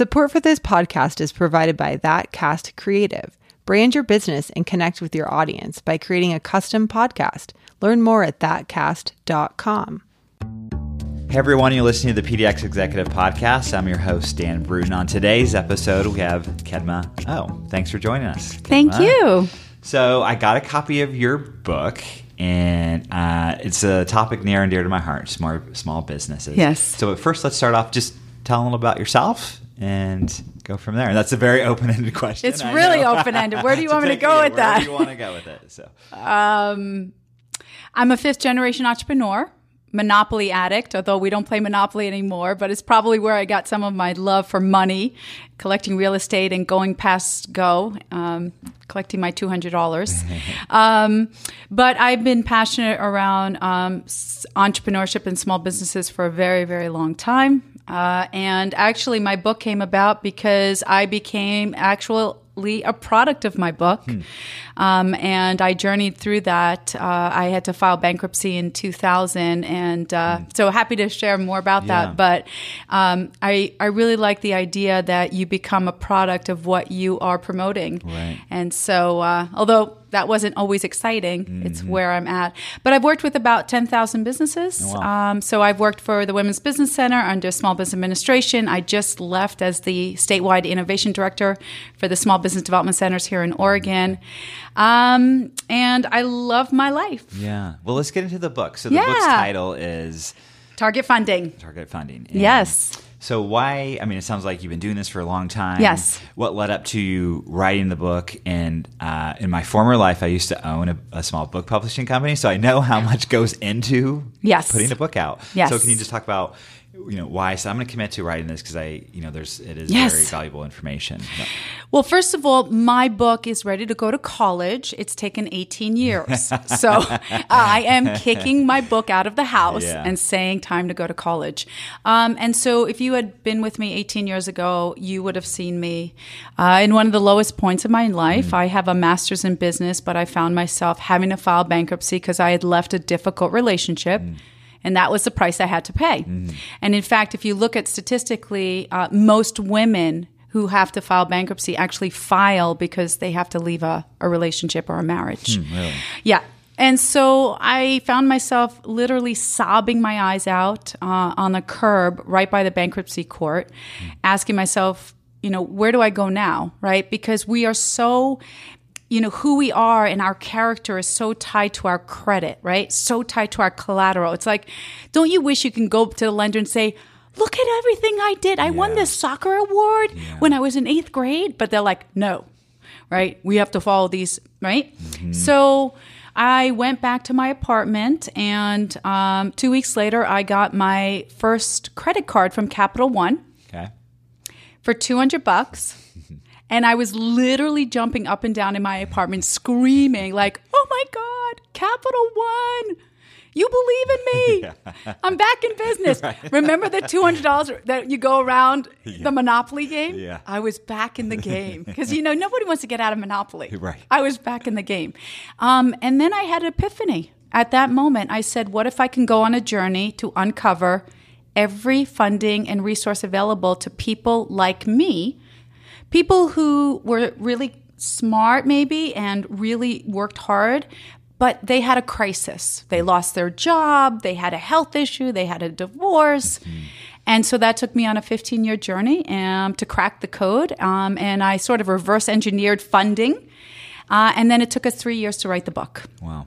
Support for this podcast is provided by That Cast Creative. Brand your business and connect with your audience by creating a custom podcast. Learn more at thatcast.com. Hey everyone, you're listening to the PDX Executive Podcast. I'm your host, Dan Bruton. On today's episode, we have Kedma. Oh, thanks for joining us. Thank you. So, I got a copy of your book, and uh, it's a topic near and dear to my heart small, small businesses. Yes. So, at first, let's start off just telling a little about yourself and go from there. And that's a very open ended question. It's I really open-ended. Where do you want me to go yeah, with where that? do you want to go with it? So, Um, I'm a fifth generation entrepreneur, Monopoly addict, although we don't play Monopoly anymore, but it's probably where I got some of my love for money, collecting real estate and going past go, um, collecting my $200. um, but I've been passionate around um, entrepreneurship and small businesses for a very, very long time. Uh, and actually, my book came about because I became actually a product of my book. Um, and I journeyed through that. Uh, I had to file bankruptcy in 2000. And uh, so happy to share more about Yeah. that. But um, I, I really like the idea that you become a product of what you are promoting. Right. And so, uh, although that wasn't always exciting, it's where I'm at. But I've worked with about 10,000 businesses. wow. Um, so I've worked for the Women's Business Center under Small Business Administration. I just left as the statewide innovation director for the Small Business Development Centers here in Oregon. Um, and I love my life. yeah. Well, let's get into the book. So, the Yeah. book's title is Target funding. Target Funding. And Yes. So why? I mean, it sounds like you've been doing this for a long time. Yes. What led up to you writing the book? And uh, in my former life, I used to own a, a small book publishing company, so I know how much goes into Yes. putting a book out. Yes. So can you just talk about you know why? So I'm going to commit to writing this because I you know there's it is Yes. very valuable information. Well, first of all, my book is ready to go to college. It's taken 18 years. so I am kicking my book out of the house Yeah. and saying, time to go to college. Um, and so if you had been with me 18 years ago, you would have seen me uh, in one of the lowest points of my life. I have a master's in business, but I found myself having to file bankruptcy because I had left a difficult relationship. And that was the price I had to pay. And in fact, if you look at statistically, uh, most women who have to file bankruptcy actually file because they have to leave a, a relationship or a marriage. really? Yeah. And so I found myself literally sobbing my eyes out uh, on the curb right by the bankruptcy court, asking myself, you know, where do I go now? Right? Because we are so, you know, who we are and our character is so tied to our credit, right? So tied to our collateral. It's like, don't you wish you can go to the lender and say, look at everything I did. I won this soccer award when I was in eighth grade. But they're like, no, right? We have to follow these, right? So I went back to my apartment, and um, two weeks later, I got my first credit card from Capital One Okay. for 200 bucks. And I was literally jumping up and down in my apartment, screaming, like, oh my God, Capital One. You believe in me. I'm back in business. Remember the $200 that you go around the Monopoly game? Yeah. I was back in the game because, you know, nobody wants to get out of Monopoly. Right. I was back in the game. Um, and then I had an epiphany. At that moment, I said, what if I can go on a journey to uncover every funding and resource available to people like me, people who were really smart, maybe, and really worked hard, but they had a crisis. They lost their job, they had a health issue, they had a divorce. And so that took me on a 15 year journey um, to crack the code. Um, and I sort of reverse engineered funding. Uh, and then it took us three years to write the book. Wow.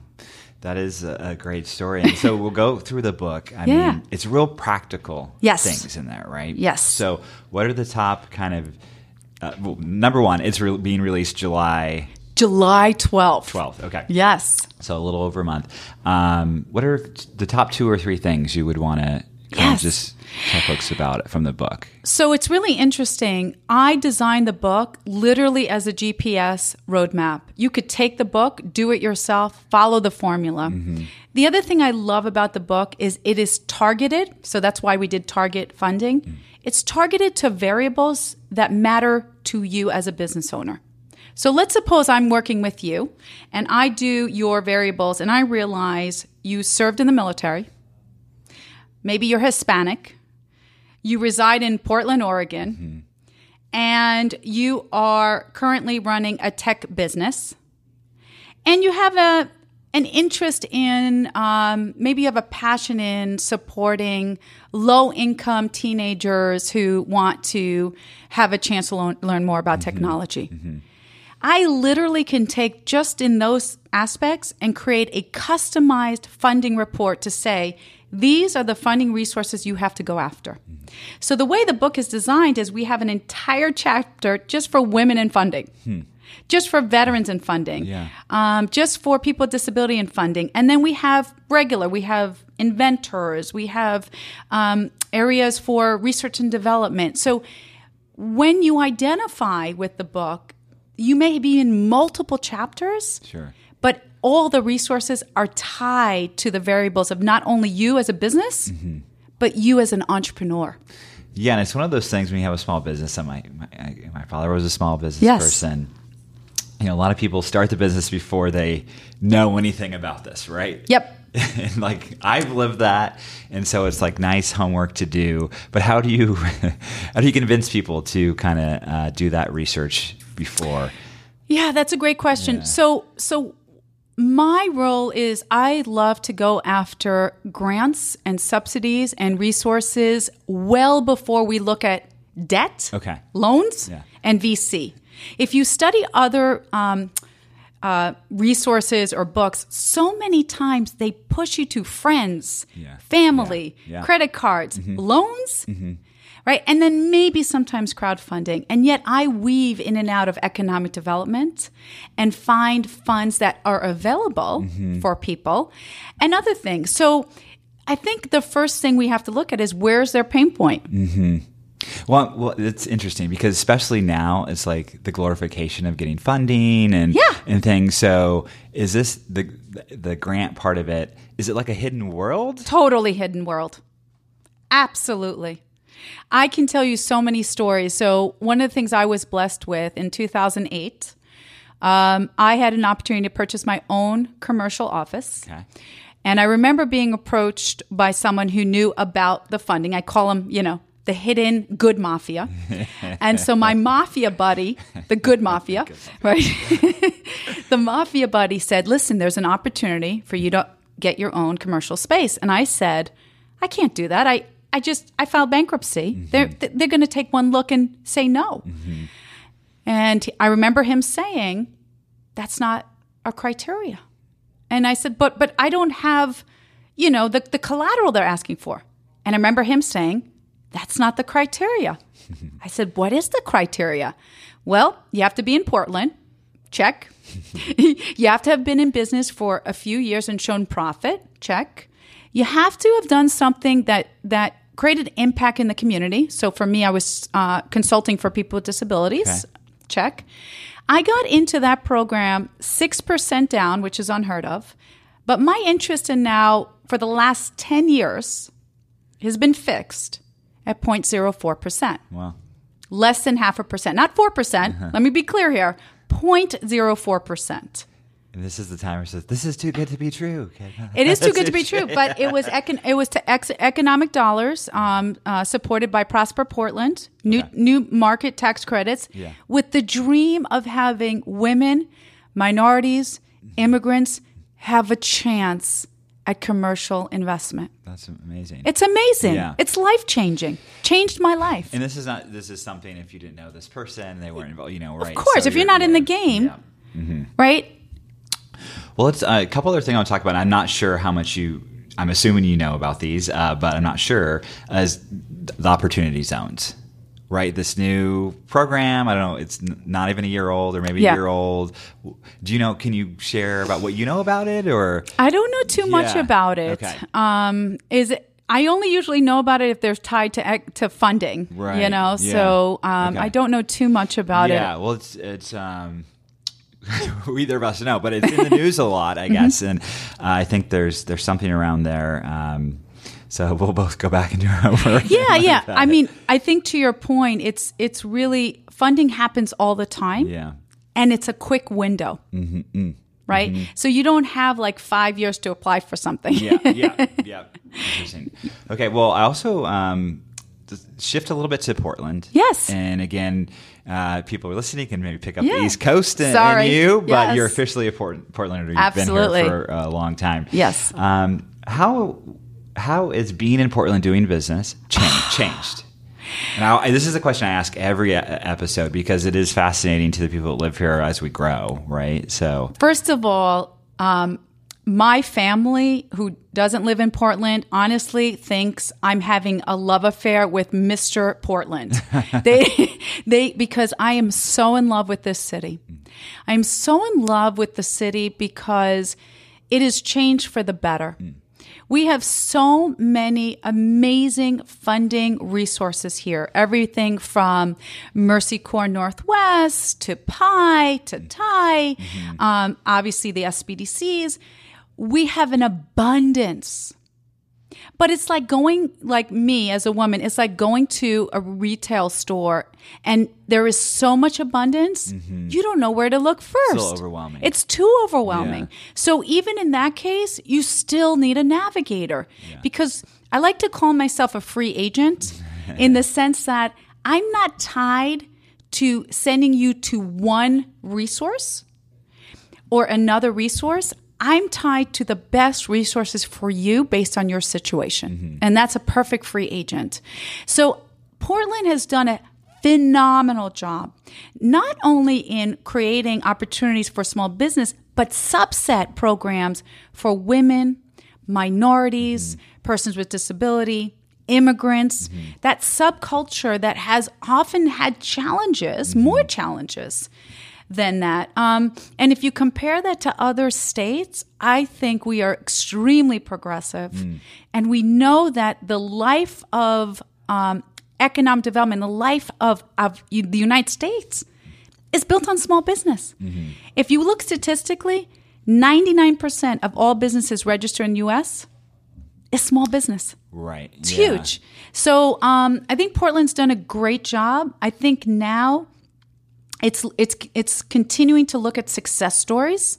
That is a, a great story. And so we'll go through the book. I Yeah. mean, it's real practical Yes. things in there, right? Yes. So, what are the top kind of uh, well, number one? It's re- being released July July 12th. 12th. Okay. Yes. So a little over a month. Um, what are the top two or three things you would want to Yes. just tell folks about it from the book? So it's really interesting. I designed the book literally as a GPS roadmap. You could take the book, do it yourself, follow the formula. The other thing I love about the book is it is targeted. So that's why we did target funding. It's targeted to variables that matter to you as a business owner. So let's suppose I'm working with you and I do your variables and I realize you served in the military. Maybe you're Hispanic. You reside in Portland, Oregon. and you are currently running a tech business, and you have a an interest in um, maybe you have a passion in supporting low income teenagers who want to have a chance to learn, learn more about mm-hmm. technology. Mm-hmm. I literally can take just in those aspects and create a customized funding report to say, these are the funding resources you have to go after. Mm-hmm. So, the way the book is designed is we have an entire chapter just for women in funding, hmm. Just for veterans and funding, Yeah. um, just for people with disability and funding. And then we have regular, we have inventors, we have um, areas for research and development. So, when you identify with the book, you may be in multiple chapters, Sure. but all the resources are tied to the variables of not only you as a business, but you as an entrepreneur. Yeah, and it's one of those things when you have a small business. And my my, my father was a small business Yes. person. You know, a lot of people start the business before they know anything about this, right? Yep. and like I've lived that, and so it's like nice homework to do. But how do you how do you convince people to kind of uh, do that research before? Yeah, that's a great question. Yeah. So, so my role is I love to go after grants and subsidies and resources well before we look at debt, Okay. loans, Yeah. and VC. If you study other um, uh, resources or books, so many times they push you to friends, Yeah. family, Yeah. Yeah. credit cards, loans, right? And then maybe sometimes crowdfunding. And yet I weave in and out of economic development and find funds that are available for people and other things. So I think the first thing we have to look at is where's their pain point? Well, well, it's interesting because especially now it's like the glorification of getting funding and Yeah. and things. So, is this the the grant part of it? Is it like a hidden world? Totally hidden world. Absolutely. I can tell you so many stories. So, one of the things I was blessed with in 2008, um, I had an opportunity to purchase my own commercial office. Okay. And I remember being approached by someone who knew about the funding. I call them, you know, the hidden good mafia. and so my mafia buddy, the good mafia, right? the mafia buddy said, listen, there's an opportunity for you to get your own commercial space. And I said, I can't do that. I, I just, I filed bankruptcy. Mm-hmm. They're, they're going to take one look and say no. Mm-hmm. And I remember him saying, that's not a criteria. And I said, but but I don't have, you know, the, the collateral they're asking for. And I remember him saying, that's not the criteria. I said, what is the criteria? Well, you have to be in Portland. Check. you have to have been in business for a few years and shown profit. Check. You have to have done something that that created impact in the community. So for me, I was uh, consulting for people with disabilities. Okay. Check. I got into that program 6% down, which is unheard of. But my interest in now, for the last 10 years, has been fixed at 0.04%. Well, Less than half a percent, not 4%. percent Let me be clear here 0.04%. and this is the timer says this is too good to be true. It is too good to be true, but it was econ- it was to ex- economic dollars um, uh, supported by Prosper Portland, new Okay. new market tax credits, Yeah. with the dream of having women, minorities, immigrants have a chance at commercial investment. That's amazing. It's amazing. Yeah. It's life changing. Changed my life. and this is not. This is something. If you didn't know this person, they weren't involved. You know, right? of course, So if you're not in the game, yeah. right? Well, let's uh, a couple other things I want to talk about. I'm not sure how much you. I'm assuming you know about these, uh, but I'm not sure. As the opportunity zones, right? This new program. I don't know. It's not even a year old, or maybe Yeah. a year old. Do you know? Can you share about what you know about it, or I don't know too much Yeah. about it. Okay. Um, is it? I only usually know about it if the're tied to to funding. You know, Yeah. so um, Okay. I don't know too much about it. yeah? Well, it's it's. Um, Either of us know, but it's in the news a lot, Mm-hmm. I guess, and uh, I think there's there's something around there. Um, so we'll both go back and do our homework. Yeah, yeah. I mean, I think to your point, it's it's really funding happens all the time, yeah. and it's a quick window, right? So you don't have like five years to apply for something. yeah, yeah, yeah. Interesting. Okay, well, I also um, shift a little bit to Portland. Yes. And again, uh, people are listening can maybe pick up Yeah. the East Coast in Sorry. you, but Yes. you're officially a Port- Portlander. You've Absolutely. been here for a long time. Yes. Um, how how is being in Portland doing business changed? changed? Now, I- this is a question I ask every episode because it is fascinating to the people that live here as we grow, right? So, First of all, um, my family, who doesn't live in Portland, honestly thinks I'm having a love affair with Mr. Portland. they, they, because I am so in love with this city. I'm so in love with the city because it has changed for the better. We have so many amazing funding resources here. Everything from Mercy Corps Northwest to PI to TI, um, obviously the SBDCs. We have an abundance. But it's like going, like me as a woman, it's like going to a retail store and there is so much abundance, mm-hmm. you don't know where to look first. little overwhelming. It's too overwhelming. Yeah. So even in that case, you still need a navigator because I like to call myself a free agent in the sense that I'm not tied to sending you to one resource or another resource. I'm tied to the best resources for you based on your situation. Mm-hmm. And that's a perfect free agent. So Portland has done a phenomenal job, not only in creating opportunities for small business, but subset programs for women, minorities, mm-hmm. persons with disability, immigrants, mm-hmm. that subculture that has often had challenges, more challenges than that. Um, and if you compare that to other states, I think we are extremely progressive. And we know that the life of um, economic development, the life of, of the United States, is built on small business. If you look statistically, 99% of all businesses registered in the US is small business. right. It's huge. So um, I think Portland's done a great job. I think now it's it's it's continuing to look at success stories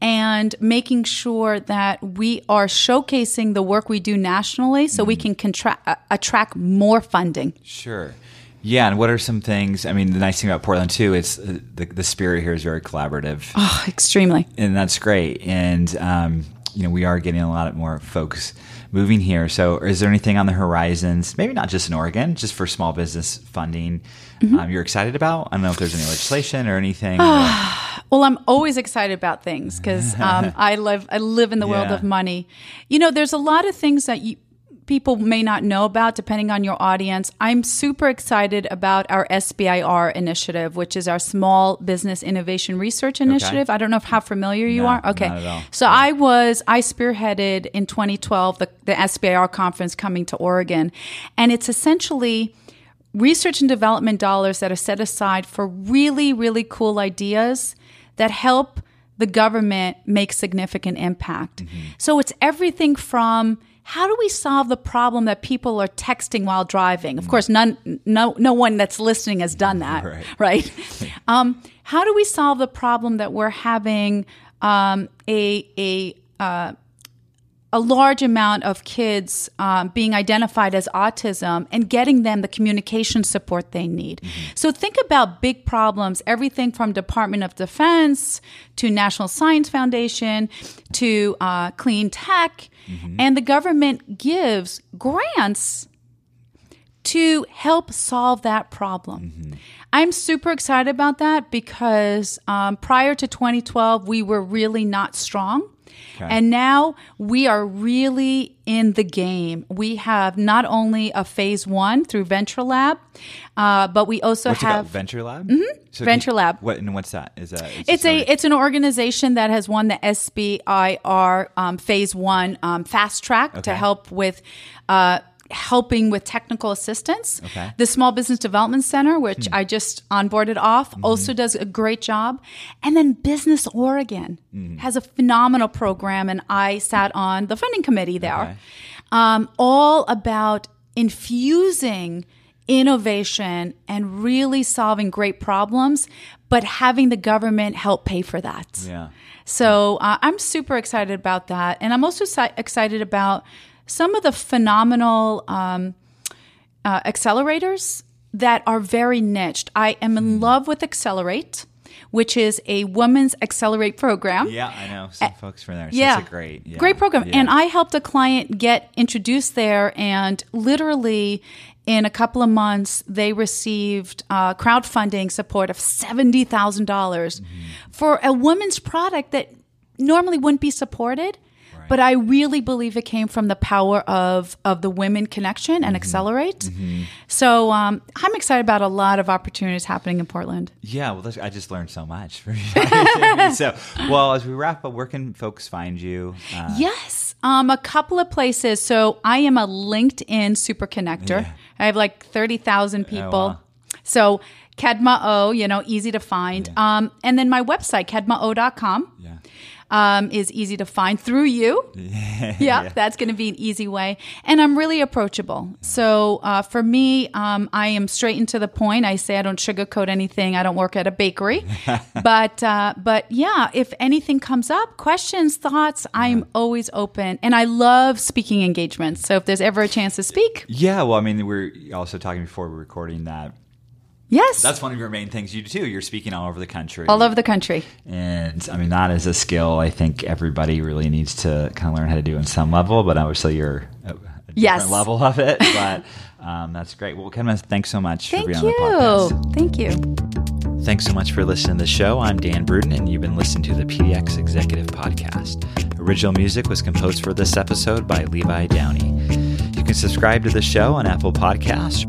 and making sure that we are showcasing the work we do nationally so we can contra- uh, attract more funding. Sure. Yeah, and what are some things? I mean, the nice thing about Portland too, it's uh, the the spirit here is very collaborative, Oh, extremely. and that's great. And um, you know, we are getting a lot more folks moving here. So, is there anything on the horizons? Maybe not just in Oregon, just for small business funding. Um, you're excited about? I don't know if there's any legislation or anything. Well, I'm always excited about things because um, I live I live in the world of money. You know, there's a lot of things that you, people may not know about, depending on your audience. I'm super excited about our SBIR initiative, which is our Small Business Innovation Research Initiative. I don't know if how familiar you No, are. Okay, not at all. so I was I spearheaded in 2012 the, the SBIR conference coming to Oregon, and it's essentially research and development dollars that are set aside for really, really cool ideas that help the government make significant impact. Mm-hmm. So it's everything from how do we solve the problem that people are texting while driving? Of course, none, no, no one that's listening has done that, Right. right? um, how do we solve the problem that we're having um, a a uh, a large amount of kids um, being identified as autism and getting them the communication support they need. So think about big problems, everything from Department of Defense to National Science Foundation to uh, clean tech, and the government gives grants to help solve that problem. I'm super excited about that because um, prior to 2012, we were really not strong. And now we are really in the game. We have not only a phase one through Venture Lab, uh, but we also What's have Venture Lab. Mm-hmm. Venture Lab. What and what's that? Is that? it's a it's an organization that has won the SBIR um, Phase One um, fast track to help with. Uh, helping with technical assistance Okay. Mm-hmm. the small business development center which i just onboarded off also does a great job and then business oregon Mm-hmm. has a phenomenal program and i sat on the funding committee there Okay. um, all about infusing innovation and really solving great problems, but having the government help pay for that. Yeah. So uh, I'm super excited about that. And I'm also si- excited about some of the phenomenal um, uh, accelerators that are very niched. I am Hmm. in love with Accelerate, which is a women's accelerate program. Yeah, I know some folks from there. So yeah, it's a great, yeah. great program. Yeah. And I helped a client get introduced there, and literally in a couple of months, they received uh, crowdfunding support of seventy thousand dollars Mm-hmm. for a women's product that normally wouldn't be supported. But I really believe it came from the power of of the women connection Mm-hmm. and accelerate. So um, I'm excited about a lot of opportunities happening in Portland. Yeah, well, I just learned so much. so, well, as we wrap up, where can folks find you? Uh, Yes, um, a couple of places. So I am a LinkedIn super connector. Yeah. I have like thirty thousand people. wow. So Kedma O, you know, easy to find. Um, and then my website, kedmao.com. yeah. Um, is easy to find through you. Yeah, that's going to be an easy way. And I'm really approachable. So uh, for me, um, I am straight and to the point. I say I don't sugarcoat anything. I don't work at a bakery. but uh, but yeah, if anything comes up, questions, thoughts, I'm always open. And I love speaking engagements. So if there's ever a chance to speak, Yeah, well, I mean, we're also talking before we're recording that. Yes, That's one of your main things you do too. You're speaking all over the country. all over the country. And I mean, that is a skill I think everybody really needs to kind of learn how to do in some level, but obviously you're a, Yes. level of it. But um, that's great. Well, Kedma, thanks so much Thank for being you. on the podcast. Thank you. Thanks so much for listening to the show. I'm Dan Bruton, and you've been listening to the PDX Executive Podcast. Original music was composed for this episode by Levi Downey. You can subscribe to the show on Apple Podcasts